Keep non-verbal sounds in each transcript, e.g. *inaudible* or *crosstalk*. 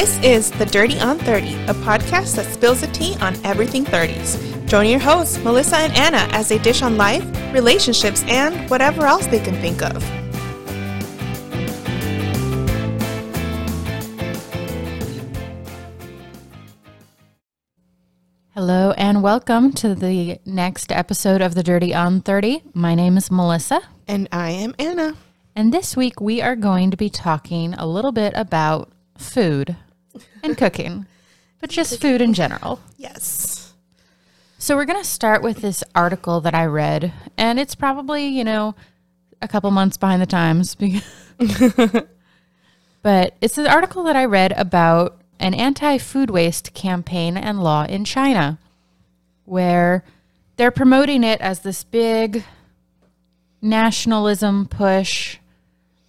This is The Dirty on 30, a podcast that spills the tea on everything 30s. Join your hosts, Melissa and Ana, as they dish on life, relationships, and whatever else they can think of. Hello and welcome to the next episode of The Dirty on 30. My name is Melissa, And I am Ana. and this week we are going to be talking a little bit about food and cooking, but just food in general. Yes. So we're going to start with this article that I read, and it's probably, you know, a couple months behind the times. *laughs* but it's an article that I read about an anti food waste campaign and law in China, where they're promoting it as this big nationalism push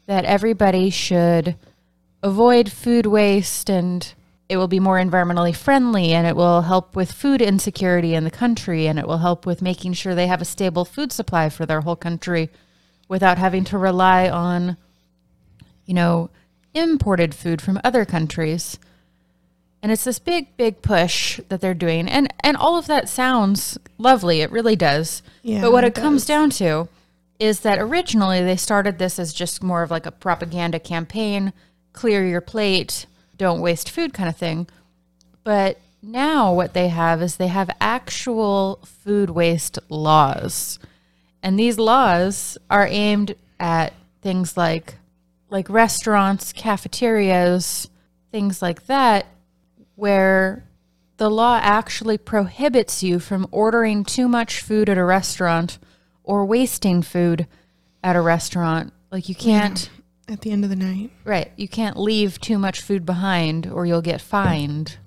that everybody should avoid food waste and it will be more environmentally friendly and it will help with food insecurity in the country and it will help with making sure they have a stable food supply for their whole country without having to rely on you know imported food from other countries. And it's this big big push that they're doing. And and all of that sounds lovely. It really does. Yeah, but what it, it comes down to is that originally they started this as just more of like a propaganda campaign clear your plate don't waste food kind of thing. But now what they have is they have actual food waste laws. And these laws are aimed at things like like restaurants cafeterias things like that where the law actually prohibits you from ordering too much food at a restaurant or wasting food at a restaurant. Like you can't, At the end of the night. right, you can't leave too much food behind or you'll get fined.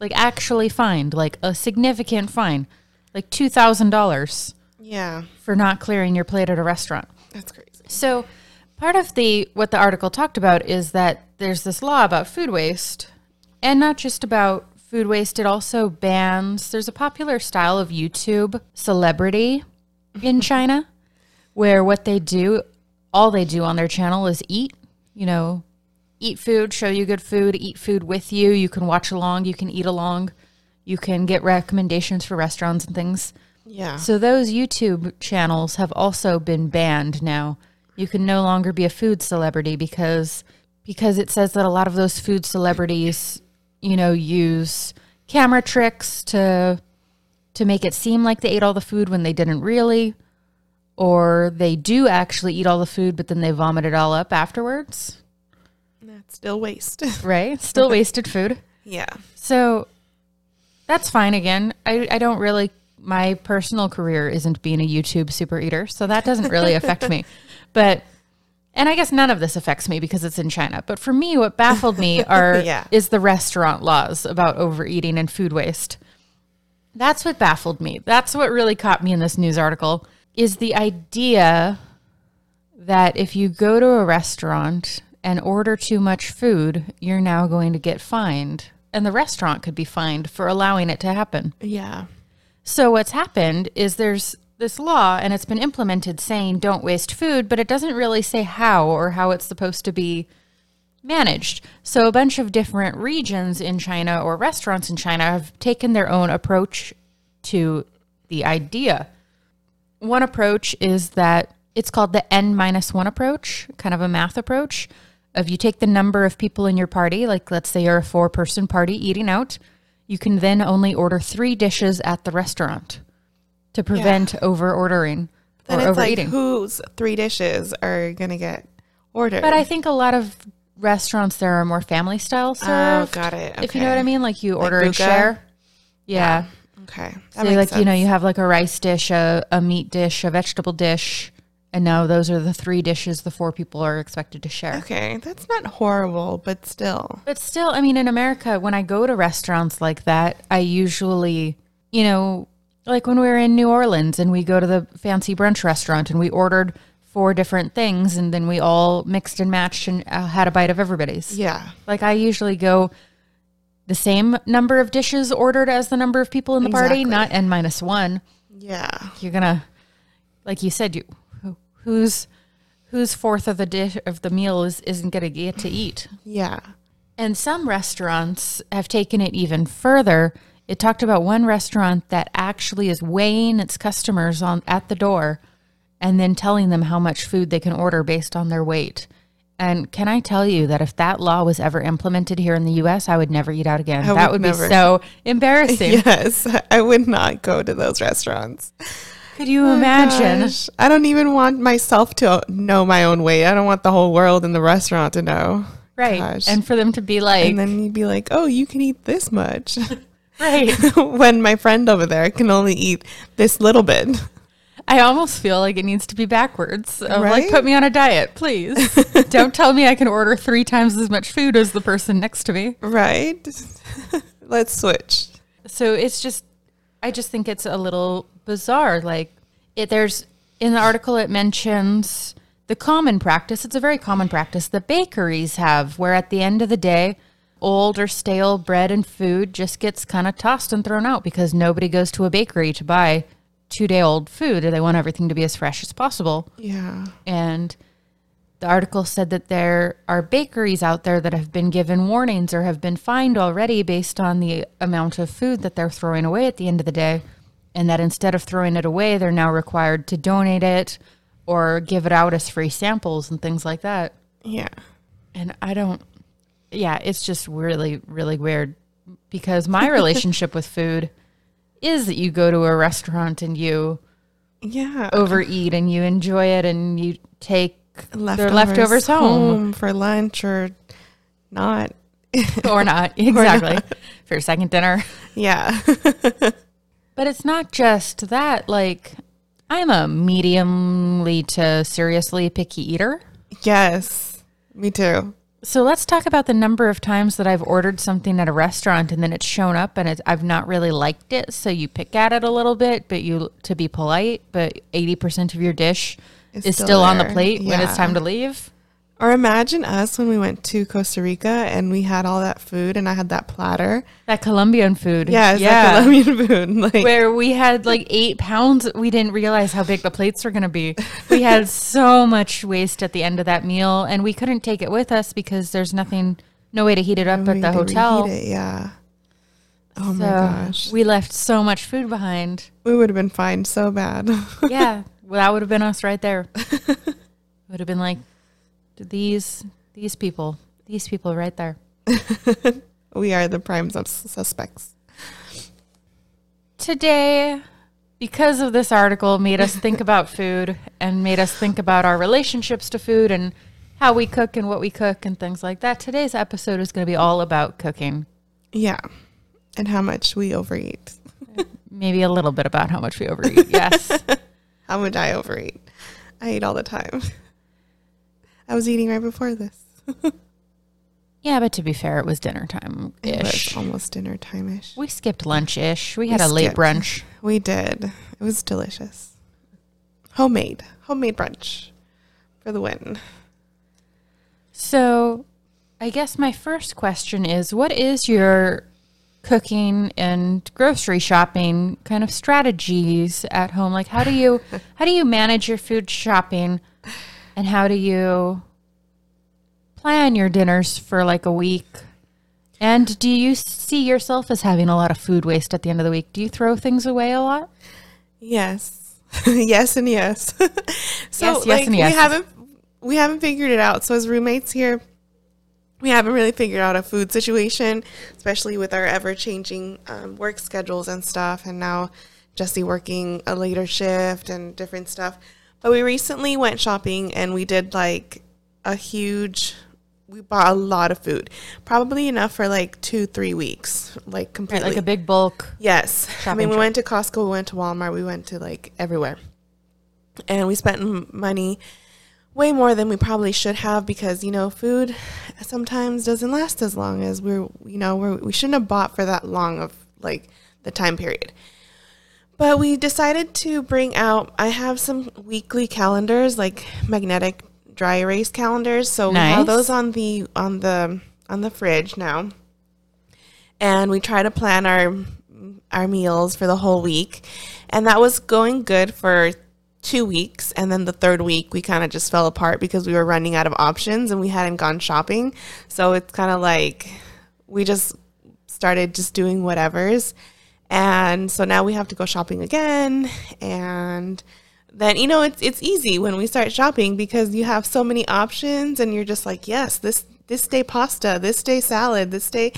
Like actually fined, like a significant fine, like $2,000 Yeah. for not clearing your plate at a restaurant. That's crazy. So, part of the what the article talked about is that there's this law about food waste, and not just about food waste. It also bans. There's a popular style of YouTube celebrity in *laughs* China, where what they do, all they do on their channel is eat. You know, eat food, show you good food, eat food with you. You can watch along, you can eat along, you can get recommendations for restaurants and things. Yeah. So those YouTube channels have also been banned now. You can no longer be a food celebrity because because it says that a lot of those food celebrities, you know, use camera tricks to to make it seem like they ate all the food when they didn't really or they do actually eat all the food but then they vomit it all up afterwards, That's still waste. *laughs* right? Still wasted food. yeah. So that's fine again. I, I don't really, my personal career isn't being a YouTube super eater, so that doesn't really affect me. *laughs* But, and I guess none of this affects me because it's in China. But for me, what baffled me *laughs* are, Yeah. is the restaurant laws about overeating and food waste. That's what baffled me. That's what really caught me in this news article is the idea that if you go to a restaurant and order too much food, you're now going to get fined. And the restaurant could be fined for allowing it to happen. Yeah. So, what's happened is there's this law and it's been implemented saying don't waste food, but it doesn't really say how or how it's supposed to be managed. So, a bunch of different regions in China or restaurants in China have taken their own approach to the idea. One approach is that it's called the N minus one approach, kind of a math approach If you take the number of people in your party, like let's say you're a four person party eating out, you can then only order three dishes at the restaurant to prevent over ordering or it's like overeating. whose three dishes are gonna get ordered. but I think a lot of restaurants there are more family style oh, served. oh, got it. If you know what I mean, like you order and buka? share. Yeah. Okay. That So like you know, you have like a rice dish, a, a meat dish, a vegetable dish, and now those are the three dishes the four people are expected to share. Okay, that's not horrible, but still. But still, I mean, in America, when I go to restaurants like that, I usually, you know, like when we were in New Orleans and we go to the fancy brunch restaurant and we ordered four different things and then we all mixed and matched and uh, had a bite of everybody's. Yeah. Like I usually go the same number of dishes ordered as the number of people in the party, not n minus one. Yeah. You're gonna, like you said, you who, who's whose fourth of the dish of the meal is isn't gonna get to eat. Yeah. And some restaurants have taken it even further. It talked about one restaurant that actually is weighing its customers on at the door and then telling them how much food they can order based on their weight. And can I tell you that if that law was ever implemented here in the US, I would never eat out again. that would would be so embarrassing. *laughs* Yes, I would not go to those restaurants. Could you oh imagine? Gosh, I don't even want myself to know my own weight. I don't want the whole world in the restaurant to know. Right. Gosh. And for them to be like, And then you'd be like, "Oh, you can eat this much," *laughs* right. *laughs* when my friend over there can only eat this little bit. I almost feel like it needs to be backwards. Of like, put me on a diet, please. *laughs* Don't tell me I can order three times as much food as the person next to me. Right? *laughs* Let's switch. So it's just, I just think it's a little bizarre. Like, it, there's in the article, it mentions the common practice. It's a very common practice that bakeries have, where at the end of the day, old or stale bread and food just gets kind of tossed and thrown out because nobody goes to a bakery to buy two day old food. They want everything to be as fresh as possible. Yeah. And the article said that there are bakeries out there that have been given warnings or have been fined already based on the amount of food that they're throwing away at the end of the day. And that instead of throwing it away, they're now required to donate it or give it out as free samples and things like that. Yeah. And I don't, yeah, it's just really, really weird because my *laughs* relationship with food is that you go to a restaurant and you Yeah. overeat and you enjoy it and you take their leftovers home. for lunch or not. *laughs* *laughs* or not exactly for your second dinner Yeah. *laughs* but it's not just that like i'm a mediumly to seriously picky eater yes. Me too. So let's talk about the number of times that i've ordered something at a restaurant and then it's shown up and it's, i've not really liked it. So you pick at it a little bit but you to be polite but 80% of your dish It's is still still, on the plate when it's time to leave Or imagine us when we went to Costa Rica and we had all that food and I had that platter. that colombian food Yeah, it's yeah. Colombian *laughs* food. Like where we had like eight pounds. We didn't realize how big the plates were going to be. We had *laughs* so much waste at the end of that meal, and we couldn't take it with us because there's nothing, no way to heat it up we at the hotel. it, yeah. Oh so my gosh. we left so much food behind. We would have been fined so bad. Yeah, well, *laughs* that would have been us right there. would have been like these these people, these people right there. *laughs* we are the prime sus- suspects. today because of this article made us think *laughs* about food and made us think about our relationships to food and how we cook and what we cook and things like that today's episode is going to be all about cooking Yeah. And how much we overeat. *laughs* maybe a little bit about how much we overeat yes How much I overeat. I eat all the time. I was eating right before this. *laughs* yeah but to be fair it was dinner time ish. almost dinner time ish. we skipped lunch ish we We had a late skipped. brunch We did. It was delicious. Homemade. Homemade brunch for the win. So, I guess my first question is what is your cooking and grocery shopping kind of strategies at home? Like how do you how do you manage your food shopping and how do you plan your dinners for like a week? And do you see yourself as having a lot of food waste at the end of the week? Do you throw things away a lot? Yes. *laughs* yes and yes. *laughs* so Yes, yes, like and yes. we haven't we haven't figured it out. So as roommates here, we haven't really figured out a food situation, especially with our ever changing um, work schedules and stuff. And now Jesse working a later shift and different stuff. But we recently went shopping and we did like a huge. We bought a lot of food, probably enough for like two, three weeks, like Right, completely. like a big bulk. Yes. I mean, we trip. went to Costco, we went to Walmart, we went to like everywhere. And we spent money way more than we probably should have because, you know, food sometimes doesn't last as long as we're, you know, we're, we shouldn't have bought for that long of like the time period. But we decided to bring out, I have some weekly calendars, like magnetic dry erase calendars. So we have those on the, on the, on the fridge now and we try to plan our our meals for the whole week and that was going good for two weeks. And then the third week, we kind of just fell apart because we were running out of options and we hadn't gone shopping. So it's kind of like we just started just doing whatever's. And so now we have to go shopping again. And then, you know, it's, it's easy when we start shopping because you have so many options and you're just like, yes, this, this day pasta, this day salad, this day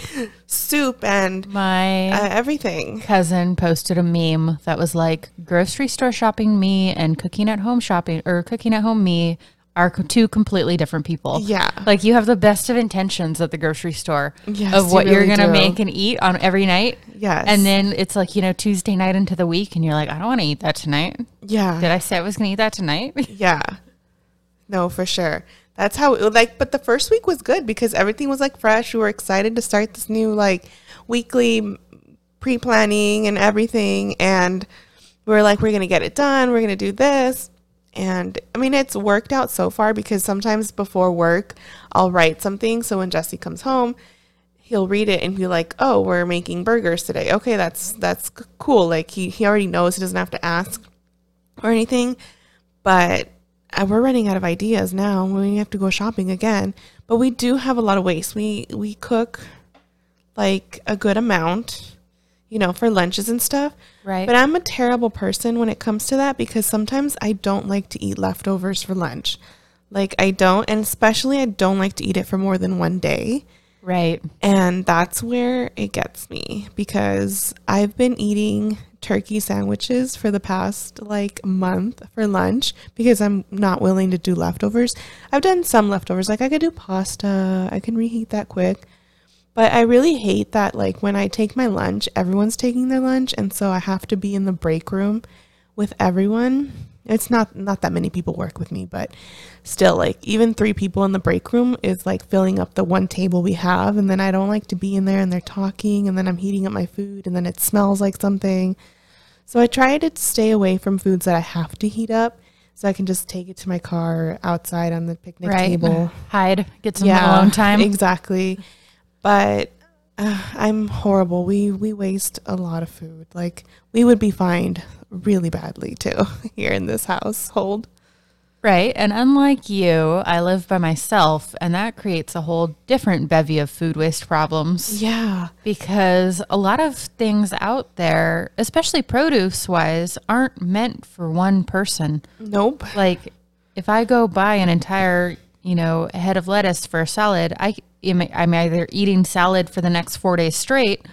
soup, and My uh, everything. cousin posted a meme that was like grocery store shopping me and cooking at home shopping or cooking at home me are two completely different people. Yeah. Like you have the best of intentions at the grocery store Yes, of you what you're really going to make and eat on every night. Yes. And then it's like, you know, Tuesday night into the week and you're like, I don't want to eat that tonight. Yeah. Did I say I was going to eat that tonight? *laughs* Yeah. No, for sure. That's how it like but the first week was good because everything was like fresh. We were excited to start this new like weekly pre-planning and everything and we were like we're going to get it done. We're going to do this. And I mean it's worked out so far because sometimes before work I'll write something so when Jesse comes home he'll read it and be like, "Oh, we're making burgers today." Okay, that's that's cool. Like he he already knows. He doesn't have to ask or anything. But uh, we're running out of ideas now. We have to go shopping again. But we do have a lot of waste. We we cook like a good amount, you know, for lunches and stuff. Right. But I'm a terrible person when it comes to that because sometimes I don't like to eat leftovers for lunch. Like I don't, and especially I don't like to eat it for more than one day. right. And that's where it gets me because I've been eating turkey sandwiches for the past like month for lunch because I'm not willing to do leftovers. I've done some leftovers, like I could do pasta, I can reheat that quick. But I really hate that like when I take my lunch, everyone's taking their lunch and so I have to be in the break room with everyone. It's not not that many people work with me, but still like even three people in the break room is like filling up the one table we have and then I don't like to be in there and they're talking and then I'm heating up my food and then it smells like something. So I try to stay away from foods that I have to heat up so I can just take it to my car outside on the picnic Right. table. *laughs* Hide, get some alone time. *laughs* Exactly. But uh, I'm horrible. We we waste a lot of food. Like we would be fined really badly too *laughs* here in this household. Right. And unlike you, I live by myself, and that creates a whole different bevy of food waste problems Yeah. because a lot of things out there, especially produce wise, aren't meant for one person. Nope. Like, if I go buy an entire, you know, head of lettuce for a salad, I I'm either eating salad for the next four days straight,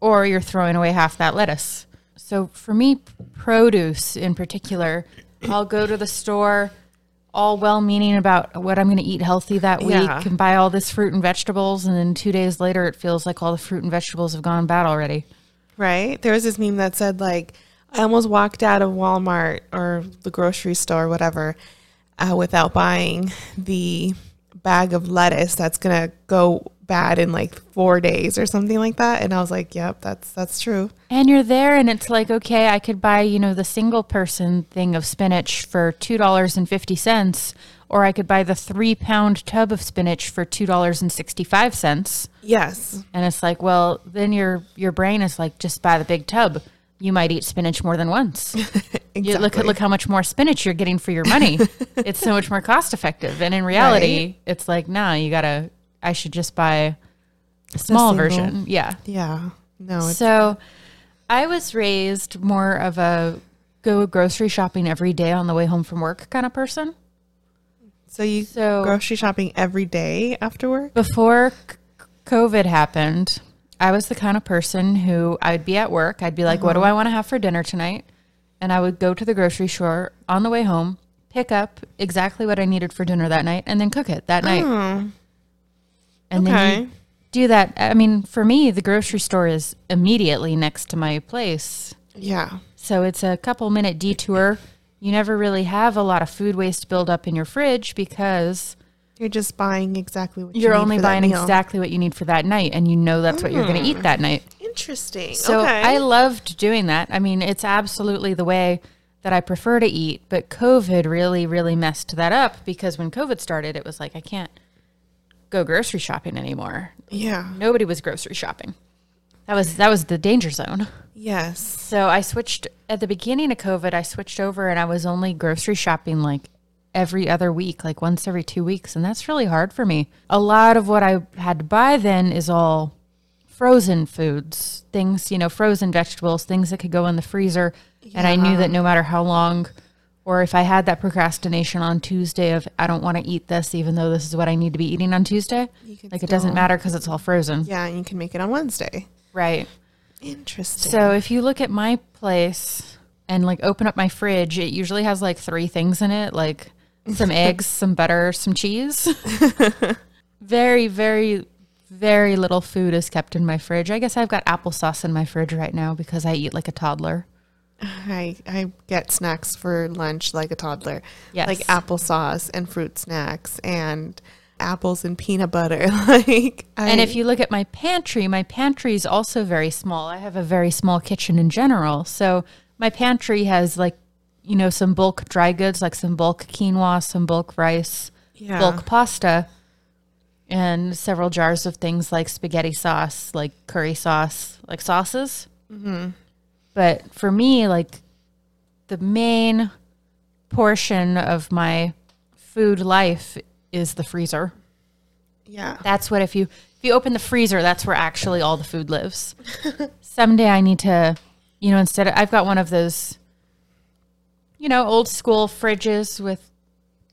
or you're throwing away half that lettuce. So for me, produce in particular, I'll go to the store, all well-meaning about what I'm going to eat healthy that week, Yeah. and buy all this fruit and vegetables, and then two days later, it feels like all the fruit and vegetables have gone bad already. Right? There was this meme that said like I almost walked out of Walmart or the grocery store, whatever, uh, without buying the bag of lettuce that's gonna go bad in like four days or something like that. And I was like, "Yep, that's that's true." And you're there, and it's like, okay, I could buy, you know, the single person thing of spinach for two dollars and fifty cents, or I could buy the three pound tub of spinach for two dollars and sixty five cents. Yes. And it's like, well, then your your brain is like, just buy the big tub. You might eat spinach more than once. Exactly. *laughs* You look look how much more spinach you're getting for your money. *laughs* it's so much more cost effective. And in reality, Right. it's like, nah, you gotta. I should just buy a small single. version. Yeah. Yeah. No. So I was raised more of a go grocery shopping every day on the way home from work kind of person. so you So grocery shopping every day after work? before c- COVID happened, I was the kind of person who I'd be at work. I'd be like, what do uh-huh. I want to have for dinner tonight? And I would go to the grocery store on the way home, pick up exactly what I needed for dinner that night, and then cook it that night. Oh, And then okay. you do that. I mean, for me, the grocery store is immediately next to my place. yeah. So it's a couple minute detour. You never really have a lot of food waste build up in your fridge because You're just buying exactly what you're you need only for that buying exactly what you need for that night and you know that's what you're going to eat that night. Interesting. So okay. I loved doing that. I mean, it's absolutely the way that I prefer to eat, but COVID really really messed that up because when COVID started, it was like I can't go grocery shopping anymore. yeah. Nobody was grocery shopping. That was that was the danger zone. Yes. So I switched at the beginning of COVID. I switched over, and I was only grocery shopping like every other week, like once every two weeks, and that's really hard for me. A lot of what I had to buy then is all frozen foods, things you know, frozen vegetables, things that could go in the freezer. And I knew that no matter how long, or if I had that procrastination on Tuesday of I don't want to eat this, even though this is what I need to be eating on Tuesday, like it doesn't matter because it's all frozen, Yeah, and you can make it on Wednesday. right? Interesting. So if you look at my place and like open up my fridge, it usually has like three things in it, like some eggs, some butter, some cheese. *laughs* very, very, very little food is kept in my fridge. I guess I've got applesauce in my fridge right now because I eat like a toddler. I I get snacks for lunch like a toddler. Yes. Like applesauce and fruit snacks and apples and peanut butter. *laughs* like I, And if you look at my pantry, my pantry is also very small. I have a very small kitchen in general. So my pantry has like, you know, some bulk dry goods, like some bulk quinoa, some bulk rice, Yeah. bulk pasta, and several jars of things like spaghetti sauce, like curry sauce, like sauces. Mm-hmm. But for me, like the main portion of my food life is the freezer. yeah. That's what if you if you open the freezer, that's where actually all the food lives. *laughs* Someday I need to, you know, instead of I've got one of those, you know, old school fridges with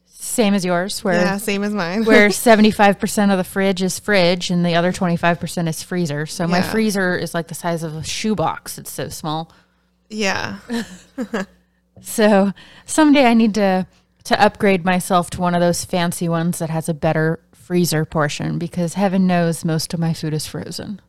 same as yours, where yeah, same as mine. where *laughs* seventy five percent of the fridge is fridge and the other twenty five percent is freezer. So my Yeah. freezer is like the size of a shoebox. It's so small. yeah. *laughs* So someday I need to to upgrade myself to one of those fancy ones that has a better freezer portion because heaven knows most of my food is frozen.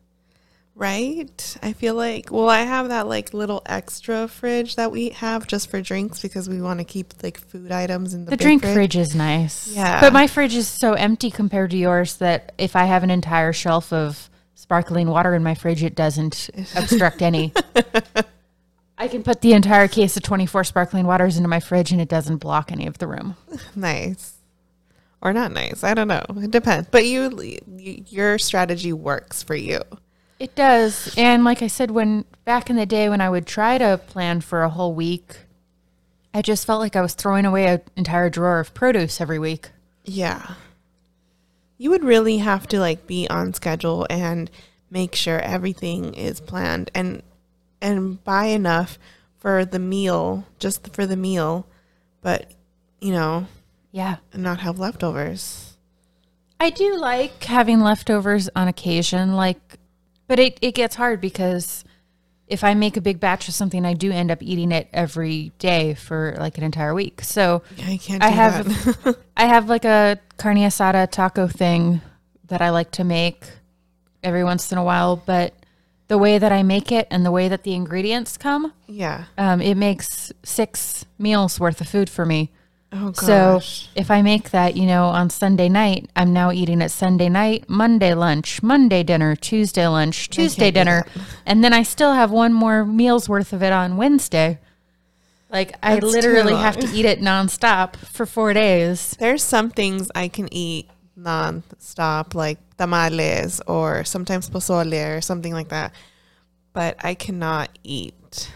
Right? I feel like well, I have that like little extra fridge that we have just for drinks because we want to keep like food items in the, The drink fridge is nice. Yeah. But my fridge is so empty compared to yours that if I have an entire shelf of sparkling water in my fridge, it doesn't *laughs* obstruct any. I can put the entire case of 24 sparkling waters into my fridge and it doesn't block any of the room. *laughs* nice or not nice. I don't know. It depends. But you, you your strategy works for you. It does. And like I said, when back in the day when I would try to plan for a whole week, I just felt like I was throwing away an entire drawer of produce every week. Yeah. You would really have to like be on schedule and make sure everything is planned and and buy enough for the meal, just for the meal, but you know, Yeah. and not have leftovers. I do like having leftovers on occasion, like, but it, it gets hard because if I make a big batch of something, I do end up eating it every day for like an entire week. So I can't do I have. *laughs* I have like a carne asada taco thing that I like to make every once in a while, but the way that I make it and the way that the ingredients come, yeah. um, it makes six meals worth of food for me. Oh gosh. So if I make that, you know, on Sunday night, I'm now eating it Sunday night, Monday lunch, Monday dinner, Tuesday lunch, Tuesday dinner, and then I still have one more meal's worth of it on Wednesday. Like I That's too literally have to eat it nonstop for four days. There's some things I can eat non-stop, like tamales or sometimes pozole or something like that. But I cannot eat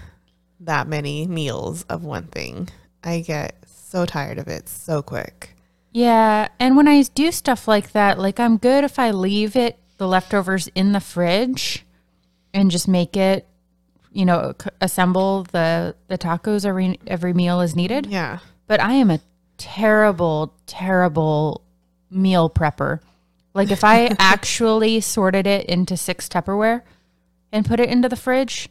that many meals of one thing. I get so tired of it so quick. Yeah, and when I do stuff like that, like I'm good if I leave it the leftovers in the fridge and just make it, you know, c- assemble the the tacos every every meal as needed. Yeah. But I am a terrible, terrible meal prepper. Like if I *laughs* actually sorted it into six Tupperware and put it into the fridge,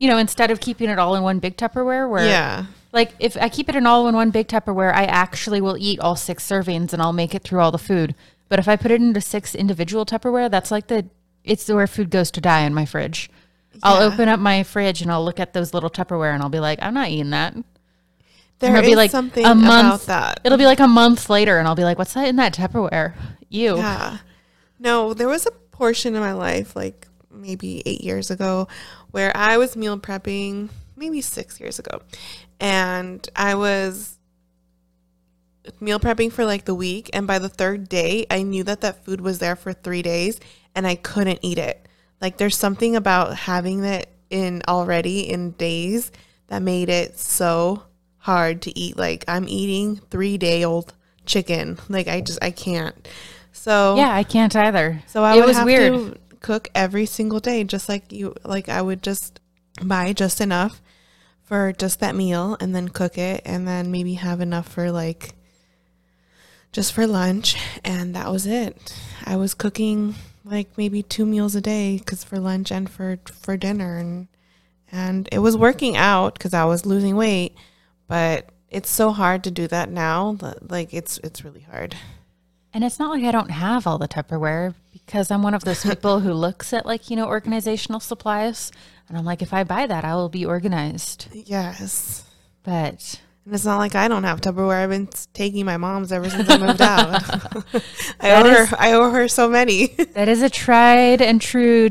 you know, instead of keeping it all in one big Tupperware where Yeah. Like if I keep it in all in one big Tupperware, I actually will eat all six servings and I'll make it through all the food. But if I put it into six individual Tupperware, that's like the it's where food goes to die in my fridge. I'll open up my fridge and I'll look at those little Tupperware and I'll be like, I'm not eating that. There it'll be like something a month- about that. It'll be like a month later and I'll be like, what's that in that Tupperware? You. Yeah. No, there was a portion in my life, like maybe eight years ago, where I was meal prepping, maybe six years ago. And I was meal prepping for like the week. And by the third day, I knew that that food was there for three days and I couldn't eat it. Like there's something about having it in already in days that made it so hard to eat. Like I'm eating three day old chicken. Like I just I can't. So Yeah, I can't either. so I it would was have weird. to cook every single day, just like you. Like I would just buy just enough for just that meal, and then cook it, and then maybe have enough for like just for lunch, and that was it. I was cooking like maybe two meals a day, because for lunch and for for dinner, and and it was working out because I was losing weight, but it's so hard to do that now. Like it's it's really hard. And it's not like I don't have all the Tupperware because I'm one of those *laughs* people who looks at like, you know, organizational supplies and I'm like, if I buy that, I will be organized. Yes. But And it's not like I don't have Tupperware. I've been taking my mom's ever since I moved out. *laughs* *laughs* I That owe is- her. I owe her so many. *laughs* that is a tried and true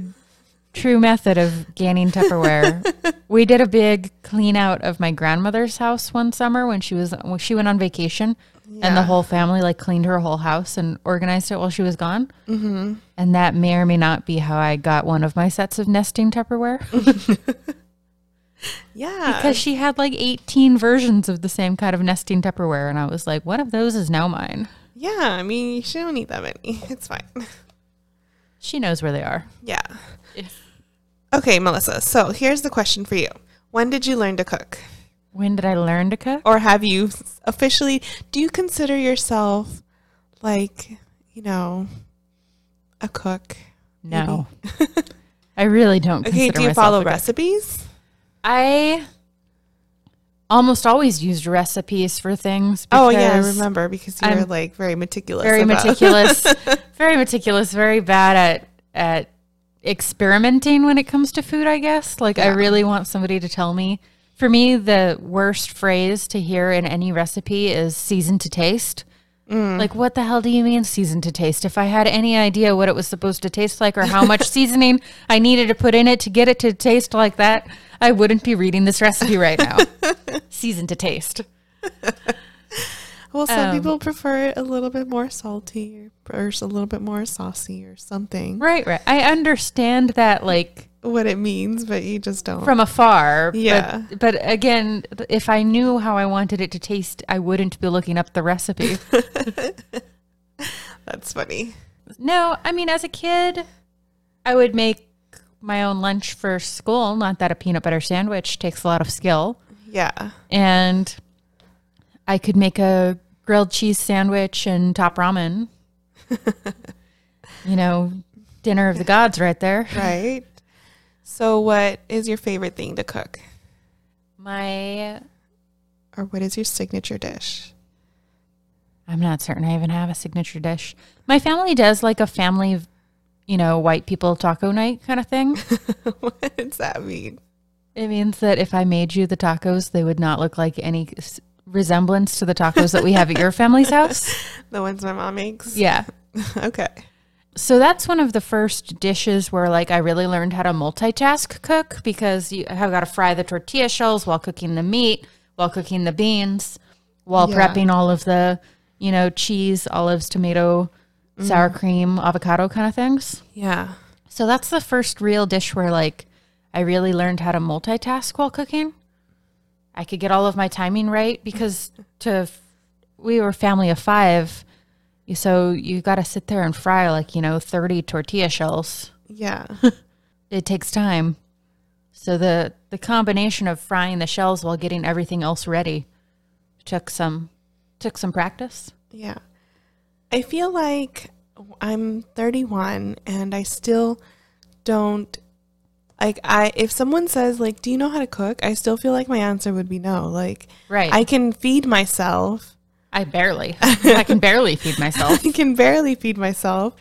true method of gaining Tupperware. we did a big clean out of my grandmother's house one summer when she was when she went on vacation and the whole family like cleaned her whole house and organized it while she was gone. Mm-hmm. And that may or may not be how I got one of my sets of nesting Tupperware. *laughs* yeah, because she had like 18 versions of the same kind of nesting Tupperware. And I was like, one of those is now mine. yeah. I mean, she don't need that many. *laughs* It's fine. She knows where they are. Yeah. Okay, Melissa. So here's the question for you: When did you learn to cook, When did I learn to cook? or have you officially? Do you consider yourself like you know a cook? No. *laughs* I really don't Okay. Do you follow recipes? I almost always used recipes for things. Oh yeah, I remember because you I'm were like very meticulous. Very about- meticulous, *laughs* very meticulous, very bad at at experimenting when it comes to food. I guess like I really want somebody to tell me. For me, the worst phrase to hear in any recipe is "season to taste." Mm. Like, what the hell do you mean season to taste? If I had any idea what it was supposed to taste like or how much *laughs* seasoning I needed to put in it to get it to taste like that, I wouldn't be reading this recipe right now. *laughs* season to taste. Well, some Um, people prefer it a little bit more salty or, or a little bit more saucy or something. Right, right. I understand that, like, What it means, but you just don't. from afar. Yeah. But, again, if I knew how I wanted it to taste, I wouldn't be looking up the recipe. *laughs* That's funny. no, I mean, as a kid, I would make my own lunch for school. Not that a peanut butter sandwich takes a lot of skill. Yeah. And I could make a grilled cheese sandwich and top ramen. *laughs* you know, dinner of the gods right there. *laughs* Right. So, what is your favorite thing to cook? My Or what is your signature dish? I'm not certain I even have a signature dish. My family does like a family, you know, white people taco night kind of thing. *laughs* what does that mean? it means that if I made you the tacos, they would not look like any resemblance to the tacos that we have at your family's house. *laughs* The ones my mom makes? Yeah. *laughs* okay. So that's one of the first dishes where like I really learned how to multitask cook because you have got to fry the tortilla shells while cooking the meat, while cooking the beans, while Yeah. prepping all of the, you know, cheese, olives, tomato, mm-hmm. sour cream, avocado kind of things. Yeah. So that's the first real dish where like I really learned how to multitask while cooking. I could get all of my timing right because to we were a family of 5. So you got to sit there and fry like, you know, 30 tortilla shells. Yeah. It takes time. So the the combination of frying the shells while getting everything else ready took some took some practice. Yeah. I feel like I'm 31 and I still don't like I if someone says like do you know how to cook? I still feel like my answer would be no. Like Right. I can feed myself. I barely. *laughs* I can barely feed myself. I can barely feed myself.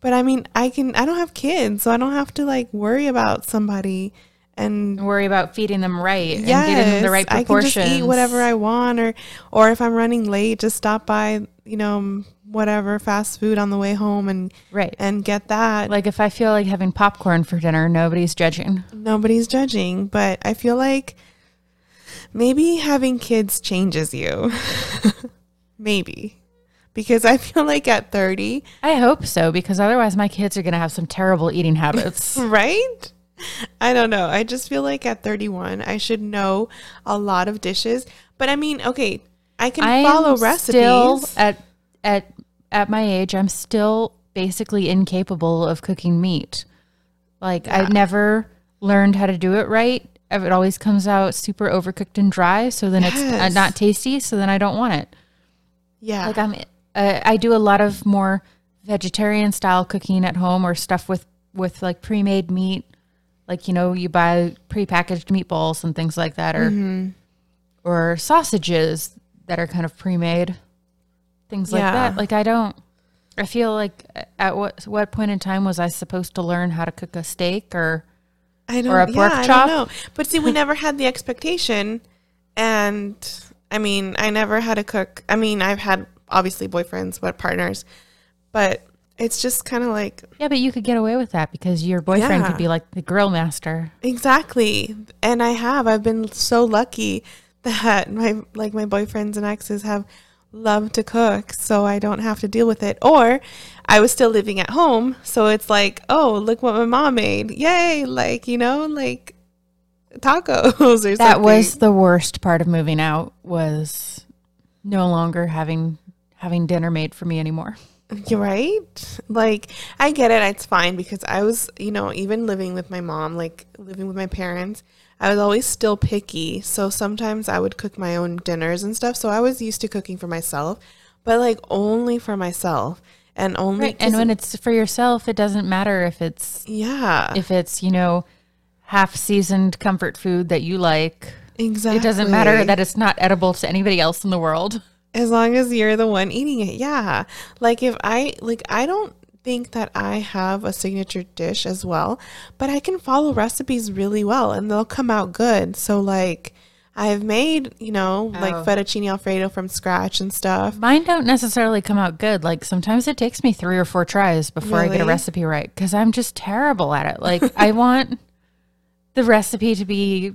But I mean, I can I don't have kids, so I don't have to like worry about somebody and worry about feeding them right and getting them the right I can just eat whatever I want, or or if I'm running late, just stop by, you know, whatever fast food on the way home and right. and get that. Like if I feel like having popcorn for dinner, nobody's judging. Nobody's judging, but I feel like maybe having kids changes you. *laughs* maybe because I feel like at 30, I hope so because otherwise my kids are going to have some terrible eating habits. *laughs* right? I don't know. I just feel like at 31, I should know a lot of dishes. But I mean, okay, I can I follow recipes. Still at at at my age, I'm still basically incapable of cooking meat. Like I've never learned how to do it right. It always comes out super overcooked and dry, so then it's uh, not tasty. So then I don't want it. yeah. Like I'm, uh, I do a lot of more vegetarian style cooking at home or stuff with with like pre-made meat. Like you know, you buy pre-packaged meatballs and things like that, or Mm-hmm. or sausages that are kind of pre-made, things like that. Like I don't. I feel like uh, at what what point in time was I supposed to learn how to cook a steak or I don't, or a pork yeah, I chop. don't know. But see, we never had the expectation. And I mean, I never had to cook. I mean, I've had obviously boyfriends, but partners. But it's just kind of like, yeah, but you could get away with that because your boyfriend Yeah. could be like the grill master. Exactly. And I have. I've been so lucky that *laughs* my like my boyfriends and exes have loved to cook so I don't have to deal with it. Or I was still living at home, so it's like, "Oh, look what my mom made. Yay!" Like, you know, like tacos *laughs* or something. That was the worst part of moving out was no longer having having dinner made for me anymore. You're right. Like, I get it. It's fine because I was, you know, even living with my mom, like living with my parents, I was always still picky. So sometimes I would cook my own dinners and stuff. So I was used to cooking for myself, but like only for myself and only. Right. And when it's for yourself, it doesn't matter if it's yeah, if it's, you know, half seasoned comfort food that you like. exactly. It doesn't matter that it's not edible to anybody else in the world. as long as you're the one eating it yeah like if i like i don't think that i have a signature dish as well but i can follow recipes really well and they'll come out good so like i've made you know like Oh. fettuccine alfredo from scratch and stuff Mine don't necessarily come out good. Like sometimes it takes me three or four tries before I get a recipe right because I'm just terrible at it. Like I *laughs* want the recipe to be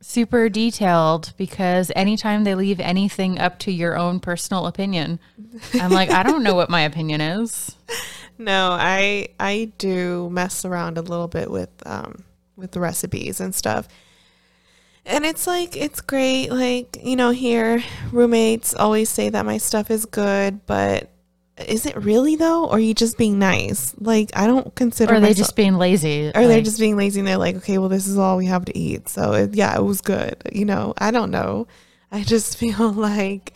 super detailed because anytime they leave anything up to your own personal opinion, I'm like, I don't know what my opinion is. *laughs* no i i do mess around a little bit with um with the recipes and stuff. And it's like it's great like you know here roommates always say that my stuff is good but is it really though? Or are you just being nice? Like i don't consider Or are they myself- just being lazy? or they're just being lazy and they're like okay well this is all we have to eat. So it, yeah it was good you know? I don't know. I just *laughs* feel like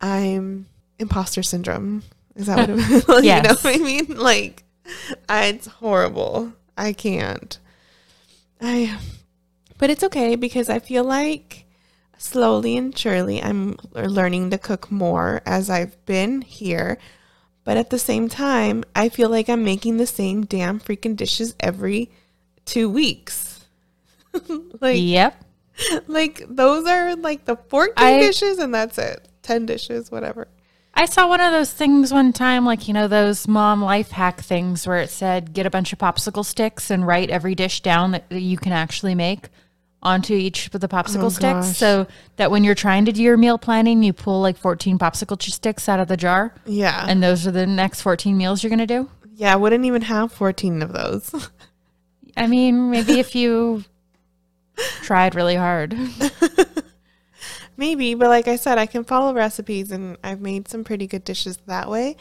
i'm imposter syndrome is that what it is *laughs* you know what i mean like I, it's horrible i can't i but it's okay because i feel like slowly and surely i'm learning to cook more as i've been here but at the same time, I feel like I'm making the same damn freaking dishes every two weeks. *laughs* like, Yep. like those are like the 14 I- dishes and that's it. 10 dishes, whatever. I saw one of those things one time, like, you know, those mom life hack things where it said get a bunch of popsicle sticks and write every dish down that, that you can actually make onto each of the popsicle Oh, sticks. gosh. So that when you're trying to do your meal planning, you pull like 14 popsicle sticks out of the jar. Yeah. And those are the next 14 meals you're going to do. yeah, I wouldn't even have 14 of those. I mean, maybe if you tried really hard. *laughs* Maybe, but like I said, I can follow recipes and I've made some pretty good dishes that way.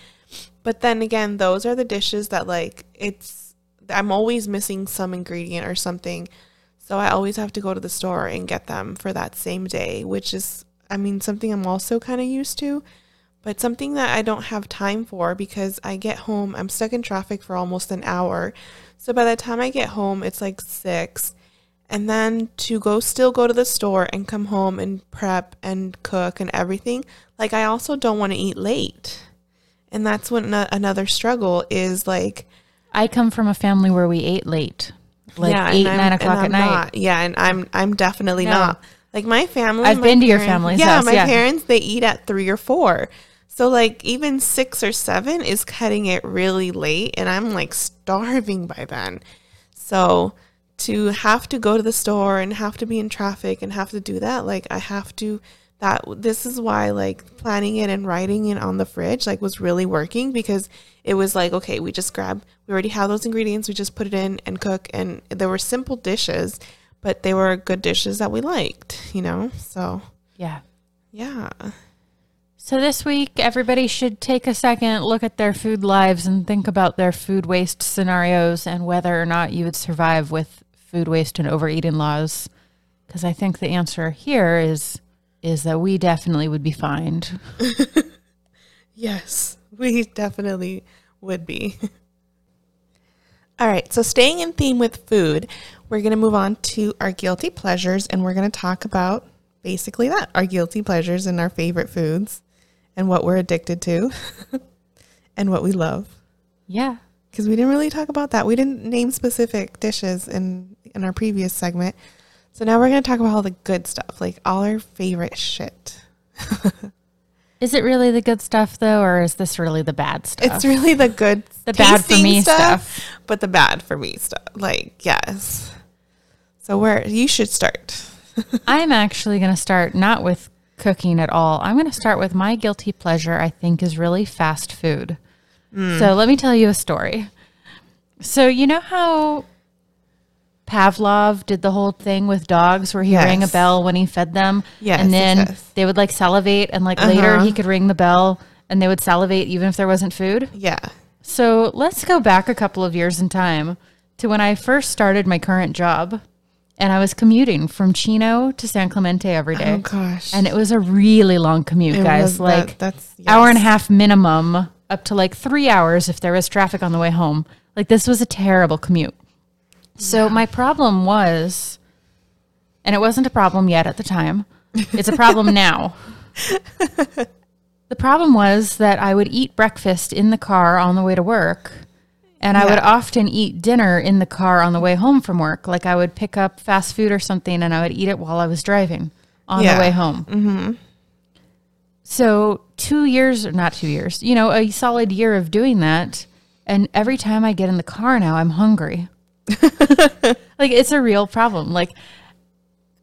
But then again, those are the dishes that like it's I'm always missing some ingredient or something. So I always have to go to the store and get them for that same day, which is I mean something I'm also kind of used to, but something that I don't have time for because I get home, I'm stuck in traffic for almost an hour. So by the time I get home, it's like 6 and then to go still go to the store and come home and prep and cook and everything like i also don't want to eat late and that's when ano- another struggle is like I come from a family where we ate late, like yeah, eight, nine o'clock at night. not. yeah and i'm i'm definitely No. not like my family I've my been to your family's yeah house, my yeah. parents they eat at three or four so like even six or seven is cutting it really late and i'm like starving by then so to have to go to the store and have to be in traffic and have to do that, like I have to that this is why like planning it and writing it on the fridge like was really working because it was like okay we just grab we already have those ingredients we just put it in and cook and there were simple dishes but they were good dishes that we liked you know so Yeah. yeah So this week, everybody should take a second, look at their food lives, and think about their food waste scenarios and whether or not you would survive with food waste and overeating laws. Because I think the answer here is is that we definitely would be fined. *laughs* Yes, we definitely would be. *laughs* All right, so staying in theme with food, we're going to move on to our guilty pleasures and we're going to talk about basically that our guilty pleasures and our favorite foods and what we're addicted to *laughs* and what we love. Yeah. Because we didn't really talk about that. We didn't name specific dishes in, in our previous segment. So now we're going to talk about all the good stuff, like all our favorite shit. *laughs* Is it really the good stuff though, or is this really the bad stuff? It's really the good, *laughs* The bad for me stuff. but the bad for me stuff. Like yes. So where you should start. *laughs* I'm actually going to start not with cooking at all. I'm going to start with my guilty pleasure, I think, is really fast food. So let me tell you a story. So, you know how Pavlov did the whole thing with dogs where he rang a bell when he fed them? Yes, And then yes. they would like salivate, and like later Uh-huh. he could ring the bell and they would salivate even if there wasn't food? Yeah. So let's go back a couple of years in time to when I first started my current job and I was commuting from Chino to San Clemente every day. Oh gosh. And it was a really long commute, It guys. was that- like that's hour and a half minimum, up to like three hours if there was traffic on the way home. Like this was a terrible commute. So my problem was, and it wasn't a problem yet at the time. It's a problem *laughs* now. The problem was that I would eat breakfast in the car on the way to work. And I would often eat dinner in the car on the way home from work. Like I would pick up fast food or something and I would eat it while I was driving on Yeah. the way home. Mm-hmm. So, two years, or not two years, you know, a solid year of doing that. And every time I get in the car now, I'm hungry. *laughs* like it's a real problem. Like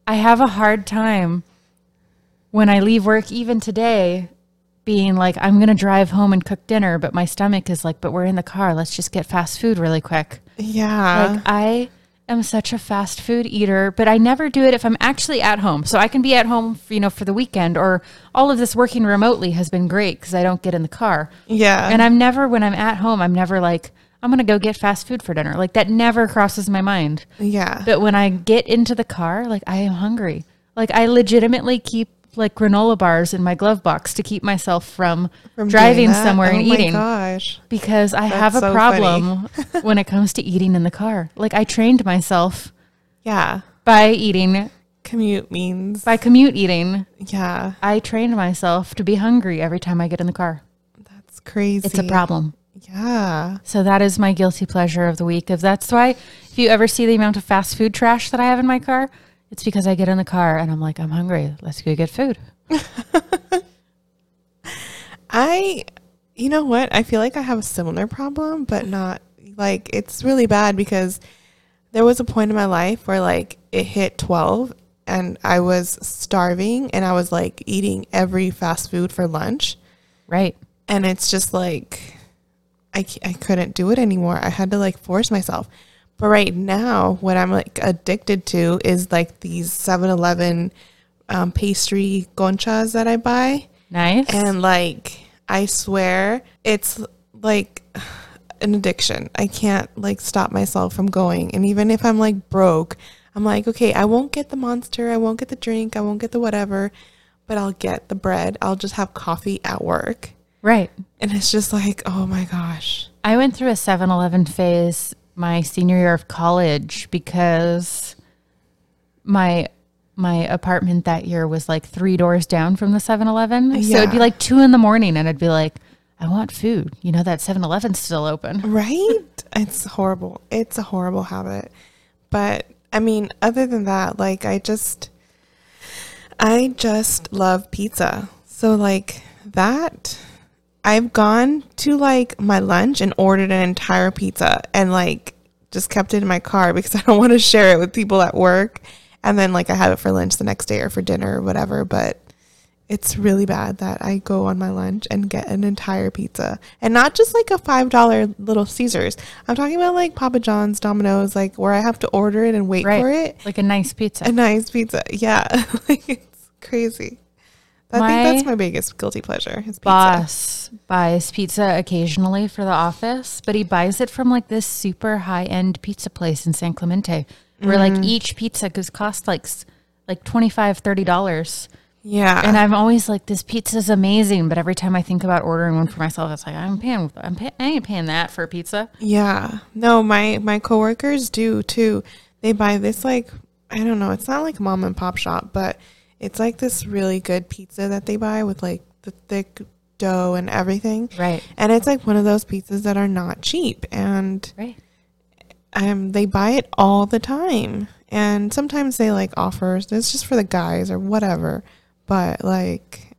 I have a hard time when I leave work, even today, being like, I'm going to drive home and cook dinner, but my stomach is like, but we're in the car. Let's just get fast food really quick. yeah. Like, I am such a fast food eater, but I never do it if I'm actually at home. So I can be at home, you know, for the weekend, or all of this working remotely has been great because I don't get in the car. yeah. And I'm never, when I'm at home, I'm never like, I'm going to go get fast food for dinner. Like, that never crosses my mind. yeah. But when I get into the car, like I am hungry. Like I legitimately keep like granola bars in my glove box to keep myself from, From driving somewhere oh and my eating gosh. because I That's have a so problem *laughs* when it comes to eating in the car. Like I trained myself Yeah. by eating Commute means by commute eating. yeah. I trained myself to be hungry every time I get in the car. That's crazy. It's a problem. Yeah. So that is my guilty pleasure of the week. If that's why, if you ever see the amount of fast food trash that I have in my car, it's because I get in the car and I'm like, I'm hungry. Let's go get food. *laughs* I, you know what? I feel like I have a similar problem, but not like it's really bad because there was a point in my life where like it hit 12 and I was starving and I was like eating every fast food for lunch. Right. And it's just like, I, I couldn't do it anymore. I had to like force myself. But right now, what I'm like addicted to is like these 7 Eleven um, pastry conchas that I buy. Nice. And like, I swear it's like an addiction. I can't like stop myself from going. And even if I'm like broke, I'm like, okay, I won't get the monster, I won't get the drink, I won't get the whatever, but I'll get the bread. I'll just have coffee at work. right. And it's just like, oh my gosh. I went through a 7 Eleven phase my senior year of college because my my apartment that year was like three doors down from the 7 Eleven. So it'd be like two in the morning and I'd be like, I want food. You know, that 7 Eleven's still open. Right? it's horrible. It's a horrible habit. But I mean, other than that, like I just I just love pizza. So like that I've gone to like my lunch and ordered an entire pizza and like just kept it in my car because *laughs* I don't want to share it with people at work. And then like I have it for lunch the next day or for dinner or whatever, but it's really bad that I go on my lunch and get an entire pizza and not just like a five dollar little Caesars. I'm talking about like Papa John's, Domino's, like where I have to order it and wait Right. for it. Like a nice pizza. A nice pizza, yeah, *laughs* like it's crazy. I My think that's my biggest guilty pleasure. Is pizza. boss buys pizza occasionally for the office, but he buys it from like this super high end pizza place in San Clemente, where Mm. like each pizza could cost like like 25 30 dollars. Yeah, And I'm always like, this pizza's amazing, but every time I think about ordering one for myself, it's like I'm paying, I'm pay, I ain't paying that for a pizza. Yeah. No, my my coworkers do too. They buy this like I don't know, it's not like a mom and pop shop, but it's like this really good pizza that they buy with like the thick dough and everything. Right, And it's like one of those pizzas that are not cheap and right. um they buy it all the time. And sometimes they like offers it's just for the guys or whatever. But like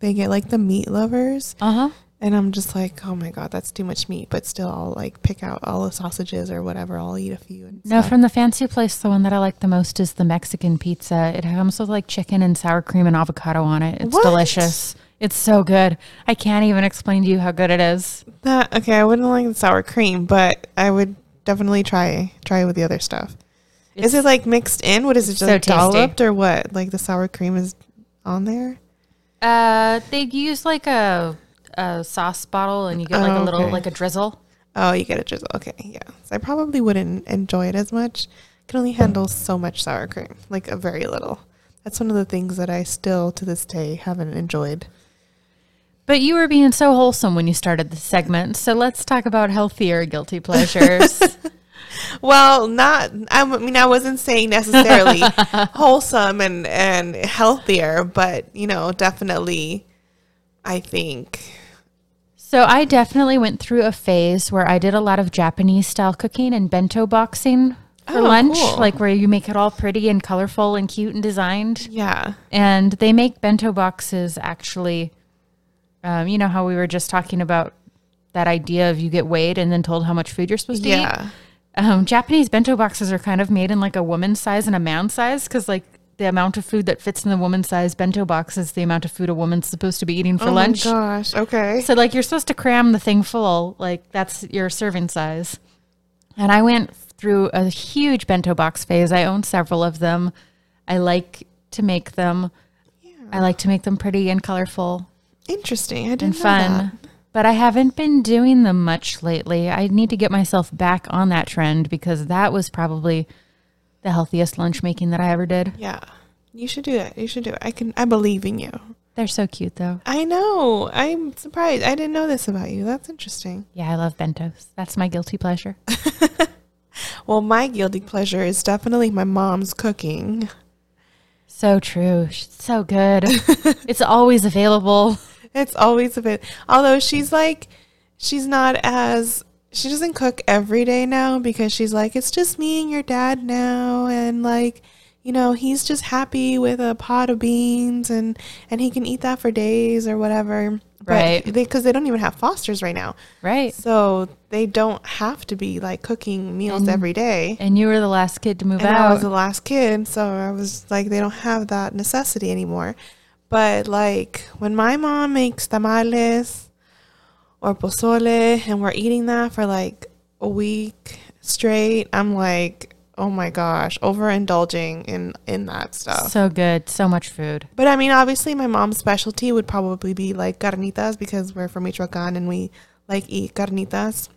they get like the meat lovers Uh huh. And I'm just like, oh my god, that's too much meat. But still, I'll like pick out all the sausages or whatever. I'll eat a few. And No, stuff. from the fancy place, the one that I like the most is the Mexican pizza. It comes with like chicken and sour cream and avocado on it. It's What? delicious. It's so good. I can't even explain to you how good it is. that okay. I wouldn't like the sour cream, but I would definitely try try with the other stuff. is it like mixed in? What is it? Just so tasty. dolloped or what? Like the sour cream is on there? Uh, they use like a, a sauce bottle, and you get like Oh, a little okay. like a drizzle. Oh, you get a drizzle. Okay, yeah. So I probably wouldn't enjoy it as much. I Can only handle so much sour cream, like a very little. That's one of the things that I still to this day haven't enjoyed. But you were being so wholesome when you started the segment, so let's talk about healthier guilty *laughs* pleasures. Well, not. I mean, I wasn't saying necessarily *laughs* wholesome and and healthier, but you know, definitely. I think. So I definitely went through a phase where I did a lot of Japanese style cooking and bento boxing for Oh, lunch, cool. like where you make it all pretty and colorful and cute and designed. Yeah. And they make bento boxes actually. Um, you know how we were just talking about that idea of you get weighed and then told how much food you're supposed to eat. Yeah. Um, Japanese bento boxes are kind of made in like a woman's size and a man's size because like the amount of food that fits in the woman's size bento box is the amount of food a woman's supposed to be eating for oh lunch. oh lunch. my gosh. Okay. So like you're supposed to cram the thing full, like that's your serving size. And I went through a huge bento box phase. I own several of them. I like to make them. Yeah. I like to make them pretty and colorful Interesting. I didn't and know fun. that. But I haven't been doing them much lately. I need to get myself back on that trend because that was probably the healthiest lunch making that I ever did. Yeah. You should do that. You should do it. I can. I believe in you. They're so cute though. I know. I'm surprised. I didn't know this about you. That's interesting. Yeah, I love bentos. That's my guilty pleasure. *laughs* Well, my guilty pleasure is definitely my mom's cooking. So true. She's so good. *laughs* it's always available. It's always a bit. Although she's like, she's not as. She doesn't cook every day now because she's like, it's just me and your dad now, and like, you know, he's just happy with a pot of beans and and he can eat that for days or whatever. Right. Because they, don't even have Fosters right now, Right. so they don't have to be like cooking meals And- every day. And you were the last kid to move And I was the last kid, so I was like, they don't have that necessity anymore. But like when my mom makes tamales or pozole and we're eating that for like a week straight, I'm like, oh my gosh, overindulging in in that stuff. so good. So much food. But I mean, obviously, my mom's specialty would probably be like carnitas because we're from Michoacan and we like eat carnitas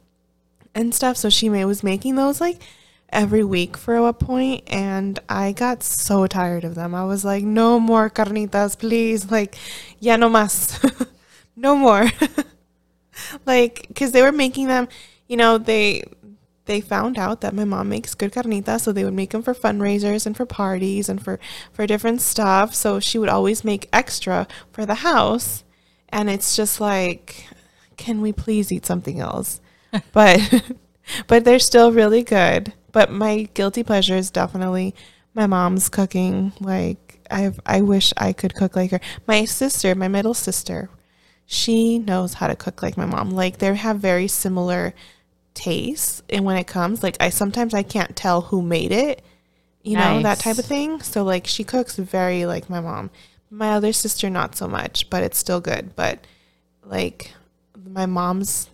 and stuff. So she may, was making those like every week for a point, and I got so tired of them. I was like, no more carnitas, please. Like, ya no más, *laughs* no more. *laughs* *laughs* like, because they were making them, you know, they they found out that my mom makes good carnitas, so they would make them for fundraisers and for parties and for for different stuff. So she would always make extra for the house, and it's just like, can we please eat something else? *laughs* but *laughs* but they're still really good. But my guilty pleasure is definitely my mom's cooking. Like I I wish I could cook like her. My sister, my middle sister, she knows how to cook like my mom. Like they have very similar tastes and when it comes like I sometimes I can't tell who made it. You know, that type of thing. So like she cooks very like my mom. My other sister, not so much, but it's still good. But like my mom's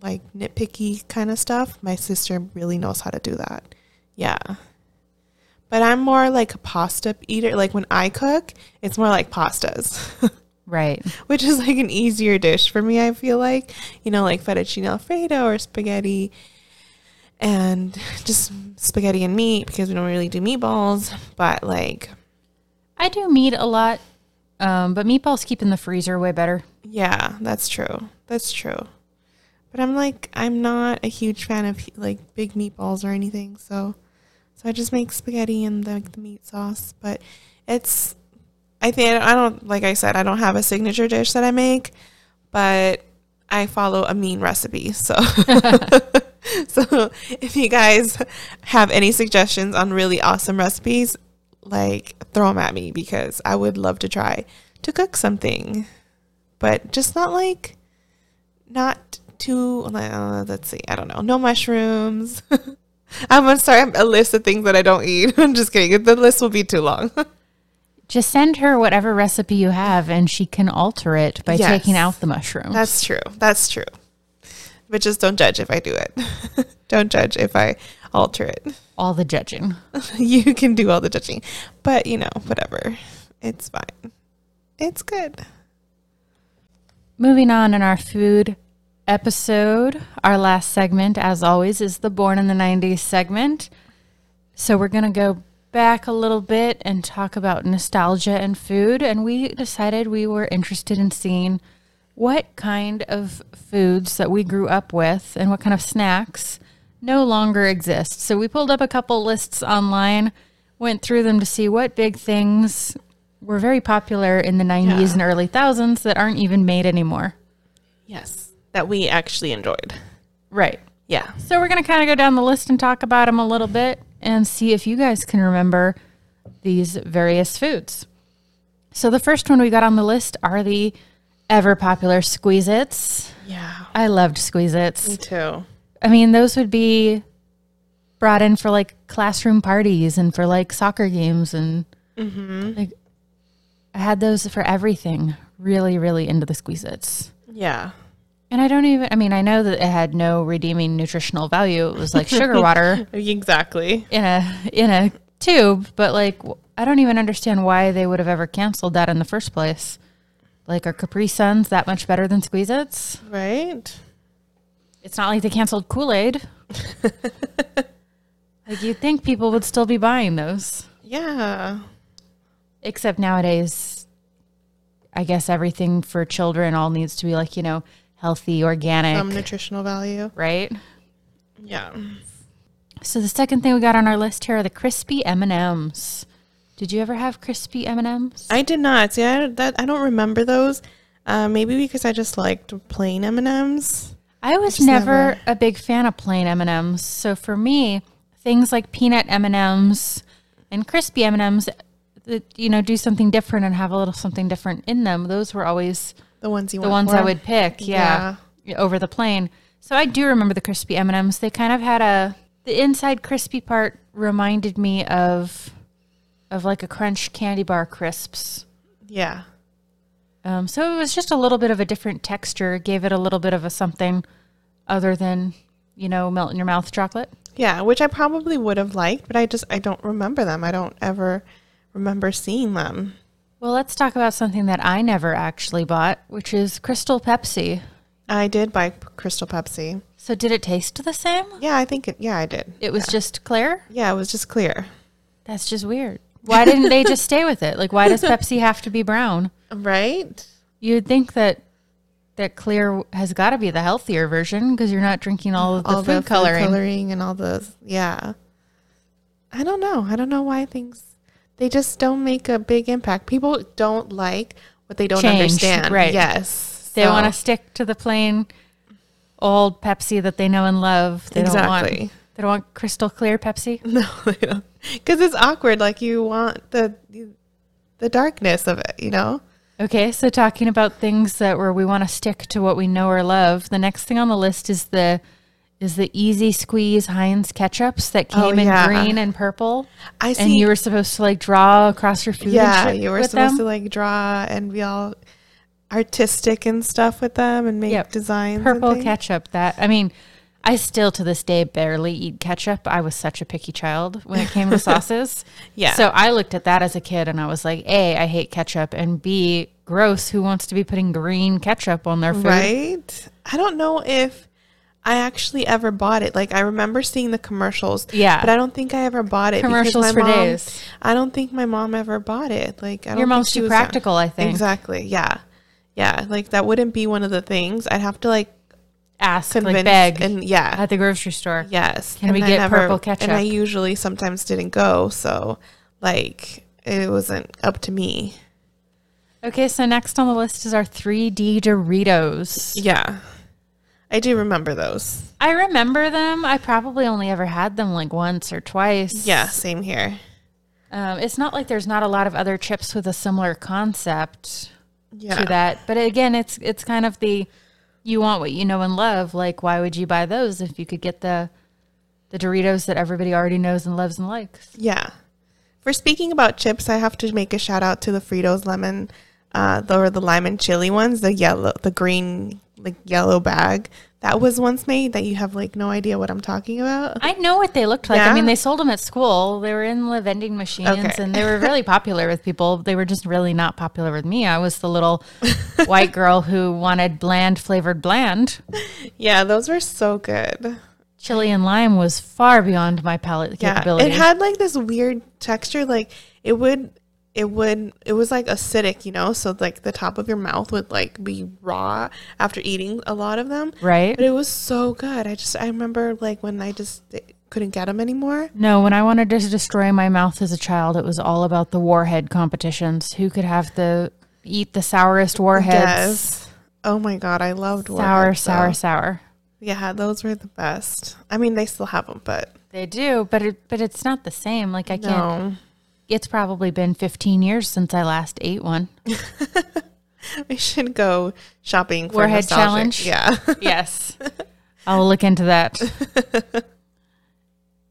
like nitpicky kind of stuff, my sister really knows how to do that. Yeah. But I'm more like a pasta eater. Like when I cook, it's more like pastas. *laughs* Right. which is like an easier dish for me. I feel like you know, like fettuccine alfredo or spaghetti, and just spaghetti and meat because we don't really do meatballs. But like, I do meat a lot, um, but meatballs keep in the freezer way better. yeah, that's true. That's true. But I'm like, I'm not a huge fan of like big meatballs or anything. So, so I just make spaghetti and the, the meat sauce. But it's, I think I don't like I said I don't have a signature dish that I make, but I follow a mean recipe. So, *laughs* *laughs* so if you guys have any suggestions on really awesome recipes, like throw them at me because I would love to try to cook something, but just not like not too. Uh, let's see, I don't know, no mushrooms. *laughs* I'm gonna start a list of things that I don't eat. I'm just kidding. The list will be too long. Just send her whatever recipe you have, and she can alter it by Yes. taking out the mushrooms. That's true. That's true. But just don't judge if I do it. *laughs* don't judge if I alter it. all the judging. *laughs* you can do all the judging. But, you know, whatever. It's fine. It's good. Moving on in our food episode, our last segment, as always, is the Born in the 90s segment. So we're going to go back a little bit and talk about nostalgia and food. And we decided we were interested in seeing what kind of foods that we grew up with and what kind of snacks no longer exist. So we pulled up a couple lists online, went through them to see what big things were very popular in the 90s Yeah. and early thousands that aren't even made anymore. Yes. That we actually enjoyed. Right. Yeah. So we're going to kind of go down the list and talk about them a little bit and see if you guys can remember these various foods. So the first one we got on the list are the ever popular Squeeze Its. Yeah. I loved Squeeze Its. Me too. I mean, those would be brought in for like classroom parties and for like soccer games and mm-hmm. like I had those for everything. Really, really into the Squeeze Its. Yeah. And I don't even, I mean, I know that it had no redeeming nutritional value. It was like sugar *laughs* water Exactly. in a in a tube, but like I don't even understand why they would have ever canceled that in the first place. Like, are Capri Suns that much better than Squeeze Its? Right? It's not like they canceled Kool Aid. *laughs* like you'd think people would still be buying those, Yeah. except nowadays, I guess everything for children all needs to be like you know healthy, organic, Some nutritional value. right? Yeah. So the second thing we got on our list here are the crispy M and M's. Did you ever have crispy M and M's? I did not. See, I, that, I don't remember those. Uh, maybe because I just liked plain M&Ms. I was just never, never- a big fan of plain M and M's. So for me, things like peanut M and M's and crispy M and M's, that you know, do something different and have a little something different in them. Those were always The ones you the ones I would pick. Yeah, over the plain. So I do remember the crispy M and M's. They kind of had a the inside crispy part reminded me of of like a crunch candy bar crisps. Yeah. Um, so it was just a little bit of a different texture. Gave it a little bit of a something other than you know melt in your mouth chocolate. Yeah, which I probably would have liked, but I just I don't remember them. I don't ever remember seeing them. Well, let's talk about something that I never actually bought, which is Crystal Pepsi. I did buy Crystal Pepsi. So did it taste the same? Yeah, I think it. Yeah, I did. It was just clear. Yeah, it was just clear. That's just weird. Why didn't they just stay with it? Like, why does Pepsi have to be brown? Right? You'd think that that clear has got to be the healthier version because you're not drinking all of the all food the coloring. food coloring and all the yeah. I don't know. I don't know why things they just don't make a big impact. People don't like what they don't Change, understand. right. Yes. They want to stick to the plain old Pepsi that they know and love. They don't Exactly. want they don't want crystal clear Pepsi. *laughs* No, they don't. Because it's awkward. Like you want the the darkness of it. You know. Okay, so talking about things that where we want to stick to what we know or love, the next thing on the list is the is the Easy Squeeze Heinz ketchups that Oh, came in green and purple. I see. And you were supposed to like draw across your food. yeah, and you were supposed them. to like draw and be all artistic and stuff with them and make Yep. designs. purple ketchup. That I mean, I still to this day barely eat ketchup. I was such a picky child when it came to *laughs* sauces. Yeah. So I looked at that as a kid and I was like, A, I hate ketchup, and B, gross. Who wants to be putting green ketchup on their food? Right? I don't know if I actually ever bought it. Like I remember seeing the commercials. Yeah. But I don't think I ever bought it. Commercials for mom- days. I don't think my mom ever bought it. Like I don't Your mom's too practical, I think. Exactly. Yeah. Yeah. Like that wouldn't be one of the things. I'd have to like Ask, convince like beg and yeah. at the grocery store. Yes. Can we I get purple ketchup? And I usually sometimes didn't go, so like it wasn't up to me. Okay, so next on the list is our 3D Doritos. Yeah. I do remember those. I remember them. I probably only ever had them like once or twice. Yeah, same here. Um, it's not like there's not a lot of other chips with a similar concept Yeah. to that. But again, it's it's kind of the you want what you know and love. Like, why would you buy those if you could get the the Doritos that everybody already knows and loves and likes? Yeah. For speaking about chips, I have to make a shout out to the Fritos lemon, uh, the, or the lime and chili ones, the yellow, the green, like yellow bag. That was once made that you have like no idea what I'm talking about. I know what they looked like. I mean, they sold them at school. They were in the vending machines, Okay. and they were really *laughs* popular with people. They were just really not popular with me. I was the little *laughs* white girl who wanted bland flavored bland. Yeah, those were so good. Chili and lime was far beyond my palate Yeah, capability. it had like this weird texture. Like it would, it would, it was like acidic, you know. So like the top of your mouth would like be raw after eating a lot of them. right? But it was so good. I just I remember like when I just couldn't get them anymore. No, when I wanted to destroy my mouth as a child, it was all about the warhead competitions. Who could have the eat the sourest warheads? Yes. Oh my god, I loved Sour, Warheads, sour, though. sour. Yeah, those were the best. I mean, they still have them, but They do, but it but it's not the same. Like I can't. It's probably been 15 years since I last ate one. *laughs* We should go shopping for Warhead nostalgic. challenge? Yeah. *laughs* Yes. I'll look into that.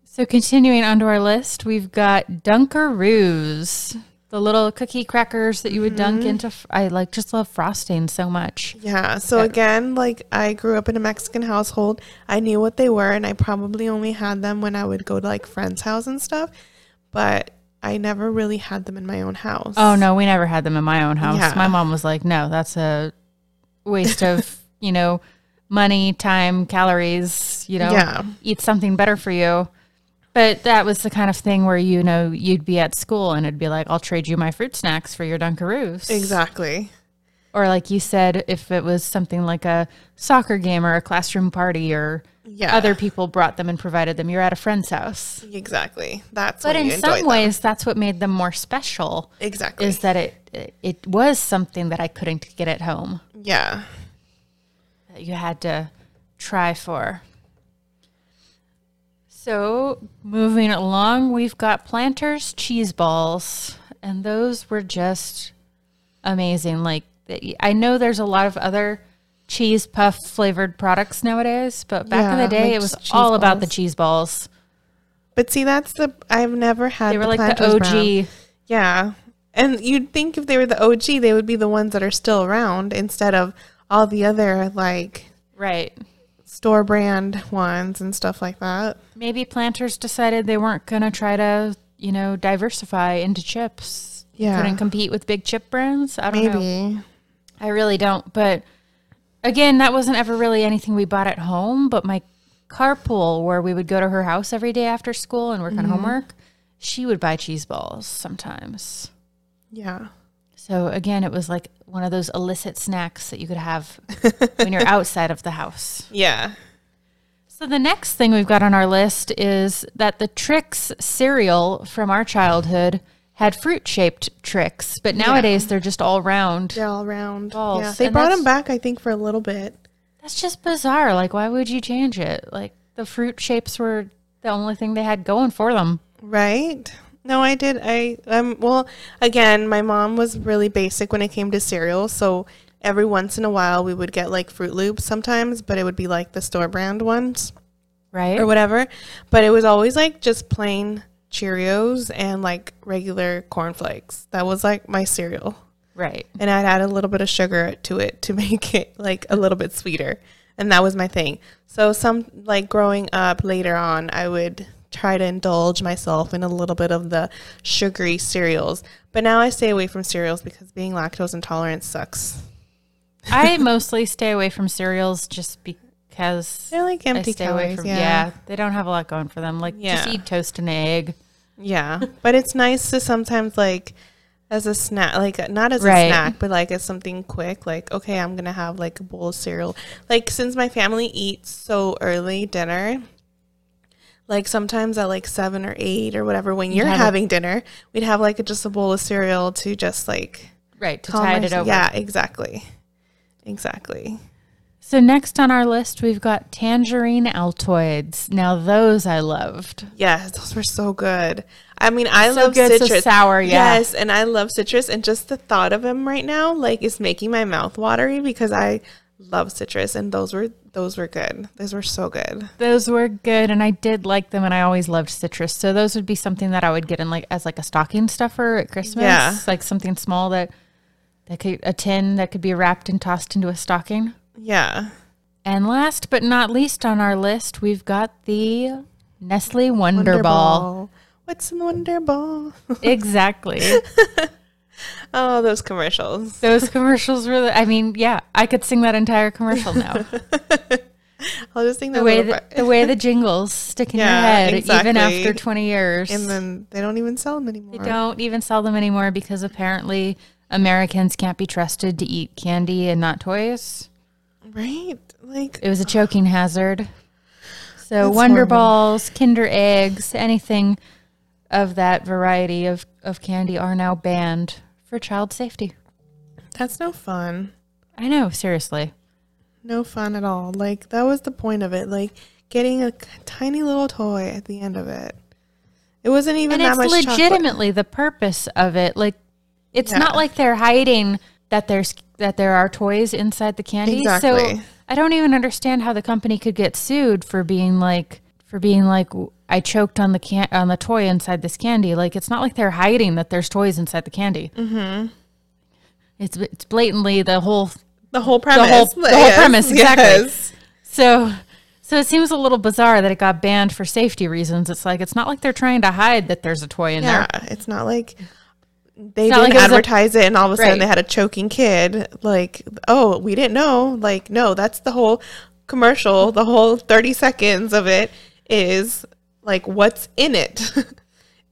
so continuing onto our list, we've got Dunkaroos, the little cookie crackers that you would dunk mm-hmm. into. I like just love frosting so much. Yeah. So again, like I grew up in a Mexican household. I knew what they were and I probably only had them when I would go to like friends' house and stuff. But I never really had them in my own house. Oh no, we never had them in my own house. Yeah. My mom was like, "No, that's a waste of you know money, time, calories. You know, Yeah. eat something better for you." But that was the kind of thing where you know you'd be at school and it'd be like, "I'll trade you my fruit snacks for your Dunkaroos." Exactly. Or like you said, if it was something like a soccer game or a classroom party or Yeah. other people brought them and provided them, you're at a friend's house. Exactly. That's But in some enjoyed them. ways, that's what made them more special. Exactly. Is that it, it? It was something that I couldn't get at home yeah. that you had to try for. So moving along, we've got Planters cheese balls, and those were just amazing. Like I know there's a lot of other cheese puff flavored products nowadays, but back in the day, like it was all about the cheese balls. But see, that's the I've never had. They were the like the OG. Brown. Yeah, and you'd think if they were the OG, they would be the ones that are still around instead of all the other like Right. store brand ones and stuff like that. Maybe planters decided they weren't going to try to, you know, diversify into chips. Yeah. Couldn't compete with big chip brands. I don't know. Maybe. I really don't. But again, that wasn't ever really anything we bought at home. But my carpool, where we would go to her house every day after school and work on mm-hmm. homework, she would buy cheese balls sometimes. Yeah. So again, it was like one of those illicit snacks that you could have *laughs* when you're outside of the house. Yeah. So the next thing we've got on our list is that the Trix cereal from our childhood had fruit-shaped Trix, but nowadays they're just all round. They're all round. Balls. Yeah. They And brought them back, I think, for a little bit. That's just bizarre. Like, why would you change it? Like, the fruit shapes were the only thing they had going for them. Right? No, I did. I um well, again, my mom was really basic when it came to cereal, so every once in a while we would get like Froot Loops sometimes, but it would be like the store brand ones. Right. or whatever. But it was always like just plain Cheerios and like regular cornflakes. That was like my cereal. right. And I'd add a little bit of sugar to it to *laughs* make it like a little bit sweeter. And that was my thing. So some like growing up later on, I would try to indulge myself in a little bit of the sugary cereals. But now I stay away from cereals because being lactose intolerant sucks. I *laughs* mostly stay away from cereals just because They're like empty calories. from. yeah. Yeah. they don't have a lot going for them. Like just eat toast and egg. Yeah, *laughs* but it's nice to sometimes like as a snack, like not as Right. a snack, but like as something quick. Like okay, I'm gonna have like a bowl of cereal. Like since my family eats so early dinner, like sometimes at like seven or eight or whatever, when you're a- having dinner, we'd have like just a bowl of cereal to just like Right to tide it over. Yeah, exactly, exactly. So next on our list, we've got tangerine Altoids. Now those I loved. Yes, those were so good. I mean, I So love good, so citrus. sour, yeah. Yes, and I love citrus, and just the thought of them right now, like, is making my mouth watery because I love citrus, and those were those were good. Those were so good. Those were good, and I did like them, and I always loved citrus. So those would be something that I would get in like as like a stocking stuffer at Christmas. Yeah. like something small that that could a tin that could be wrapped and tossed into a stocking. Yeah, And last but not least on our list, we've got the Nestle Wonder, Ball. What's in Wonder Ball? *laughs* exactly. *laughs* oh, those commercials. Those commercials really, I mean, yeah, I could sing that entire commercial now. *laughs* I'll just think that the way the, the way the jingles stick in your Yeah, head, even after twenty years. and then they don't even sell them anymore. They don't even sell them anymore because apparently Americans can't be trusted to eat candy and not toys. Right? Like, It was a choking oh. hazard. So That's Wonder horrible. Balls, Kinder Eggs, anything of that variety of, of candy are now banned for child safety. that's no fun. I know, seriously. No fun at all. Like that was the point of it. Like getting a tiny little toy at the end of it. It wasn't even And that it's much chocolate. legitimately the purpose of it. Like it's Yeah. not like they're hiding that there's that there are toys inside the candy. Exactly. So I don't even understand how the company could get sued for being like for being like I choked on the can on the toy inside this candy. Like it's not like they're hiding that there's toys inside the candy. Mm-hmm. It's it's blatantly the whole The whole premise. whole- the whole premise, exactly. yes. so. So it seems a little bizarre that it got banned for safety reasons. It's like it's not like they're trying to hide that there's a toy in Yeah, there. it's not like they didn't like it a- advertise it and all of a sudden Right. they had a choking kid. Like, oh, we didn't know. Like, no, that's the whole commercial. The whole 30 seconds of it is like what's in it. *laughs*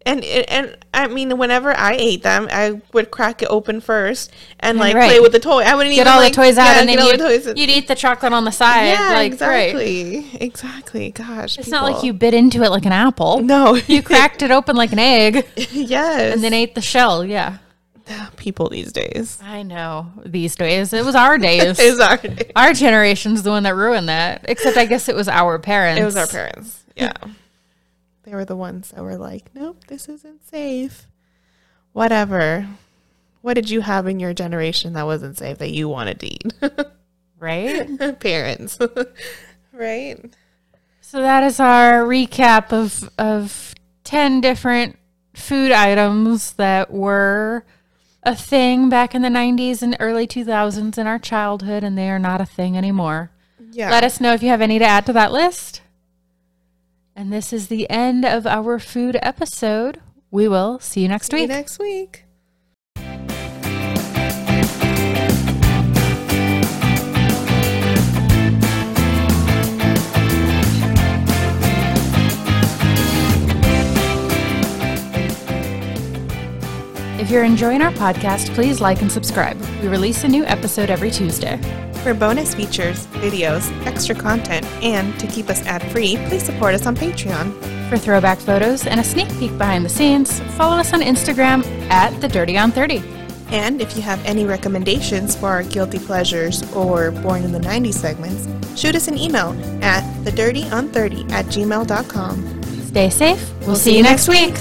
and and I mean, whenever I ate them, I would crack it open first and like Right. play with the toy. I wouldn't Get even all like, the toys out yeah, and then you'd, the toys you'd eat the chocolate on the side. yeah, like, right. exactly, exactly. Gosh, It's not like you bit into it like an apple. No, You cracked it open like an egg *laughs* yes, and then ate the shell. Yeah. people these days. I know these days. It was our days. *laughs* Is our day. our generation's the one that ruined that. Except I guess it was our parents. It was our parents. Yeah. They were the ones that were like, nope, this isn't safe. Whatever. What did you have in your generation that wasn't safe that you wanted to eat? *laughs* Right? parents. *laughs* right? So that is our recap of of 10 different food items that were a thing back in the 90s and early 2000s in our childhood and they are not a thing anymore. Yeah. Let us know if you have any to add to that list. And this is the end of our food episode. We will see you next See you week. next week. If you're enjoying our podcast, please like and subscribe. We release a new episode every Tuesday. For bonus features, videos, extra content, and to keep us ad free, please support us on Patreon. For throwback photos and a sneak peek behind the scenes, follow us on Instagram at the Dirty on 30. And if you have any recommendations for our guilty pleasures or born in the 90s segments, shoot us an email at thedirtyon30 at gmail.com. Stay safe. We'll, see you next week.